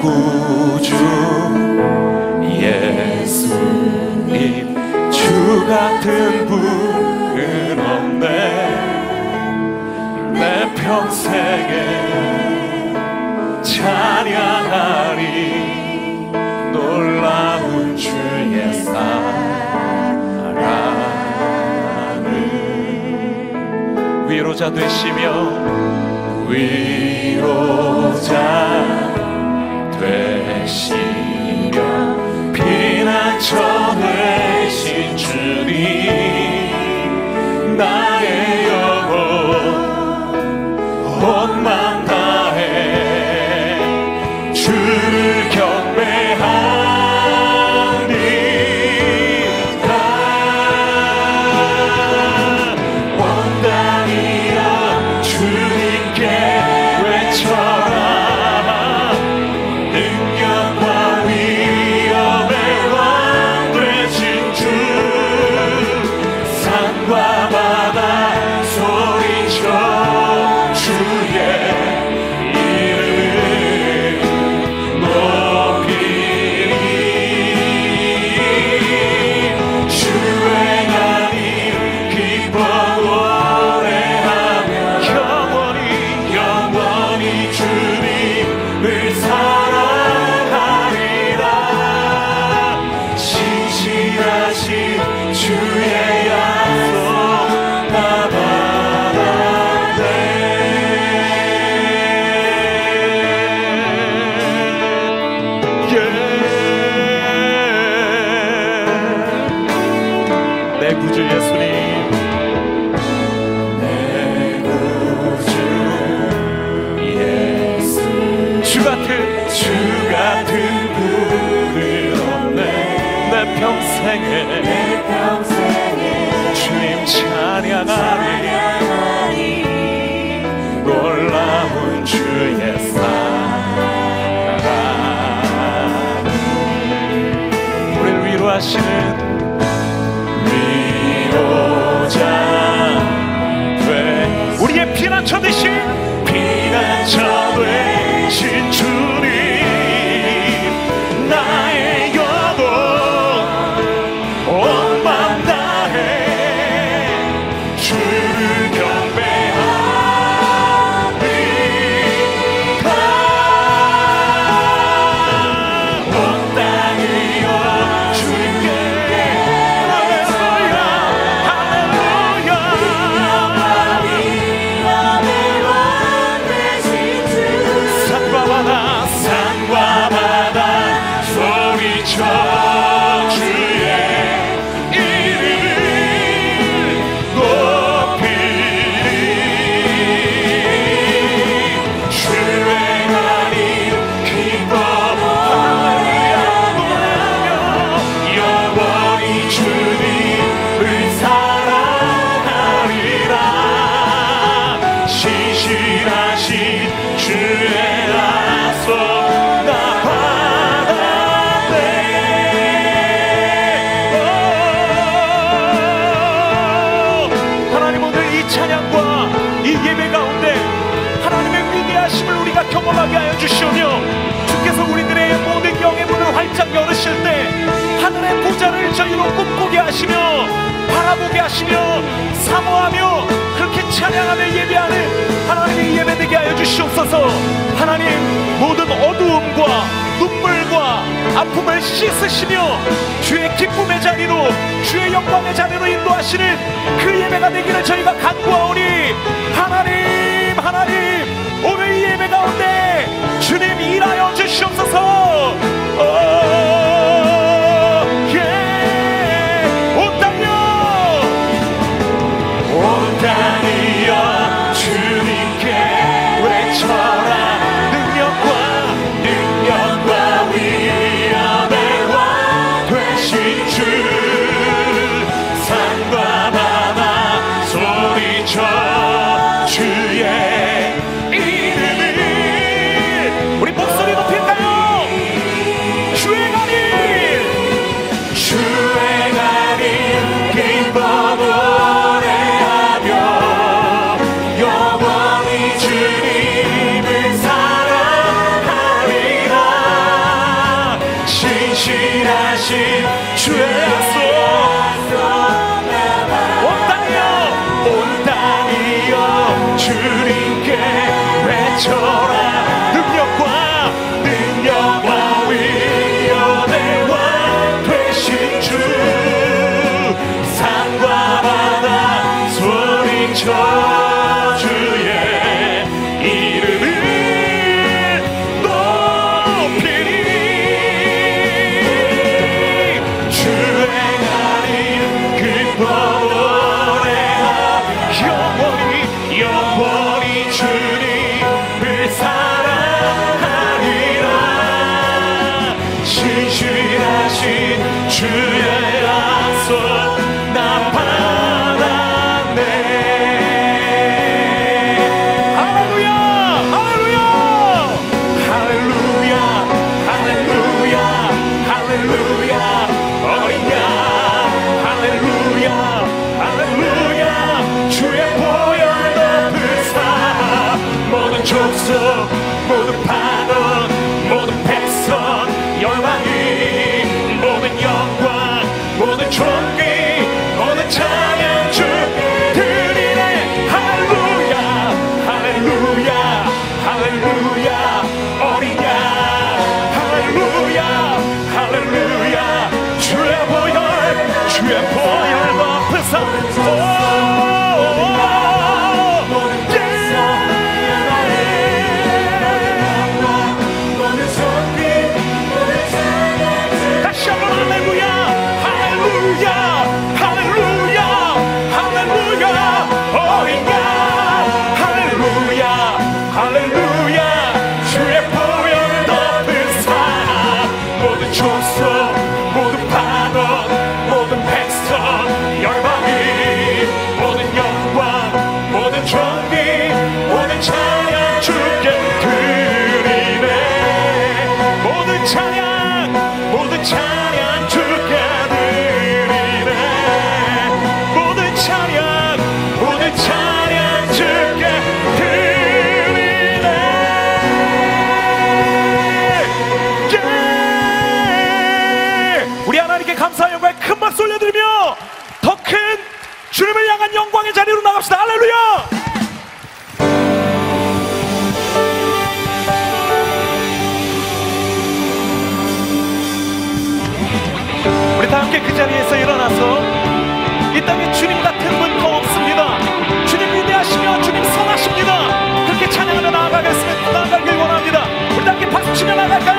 구주 예수님 주 같은 분은 없네. 내 평생에 찬양하리. 놀라운 주의 사랑을 위로자 되시며 위로자 되시며 피난처 되신 주님 나의 영혼 온맘 다해 주를 우 주시오며 주께서 우리들의 모든 영의 문을 활짝 열으실 때 하늘의 보좌를 저희로 꿈꾸게 하시며 바라보게 하시며 사모하며 그렇게 찬양하며 예배하는 하나님의 예배되게 하여 주시옵소서. 하나님 모든 어두움과 눈물과 아픔을 씻으시며 주의 기쁨의 자리로 주의 영광의 자리로 인도하시는 그 예배가 되기를 저희가 간구하오니 하나님 하나님 예배 가운데 주님 일하여 주시옵소서. 오, 예. 온 땅이여 온땅 coração 찬양합시다. 할렐루야! 우리 다 함께 그 자리에서 일어나서 이 땅에 주님 같은 분 더 없습니다. 주님 위대하시며 주님 선하십니다. 그렇게 찬양하며 나아가겠습니다. 나아가길 원합니다. 우리 다 함께 박수 치며 나아갈까요?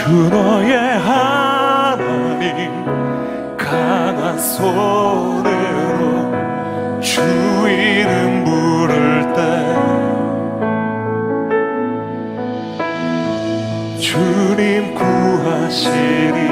주 너의 하나님 강한 손으로 주 이름 부를 때 주님 구하시리.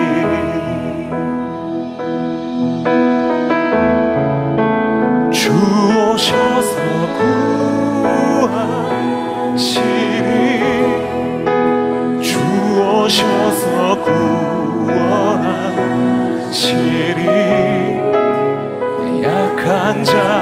앉아.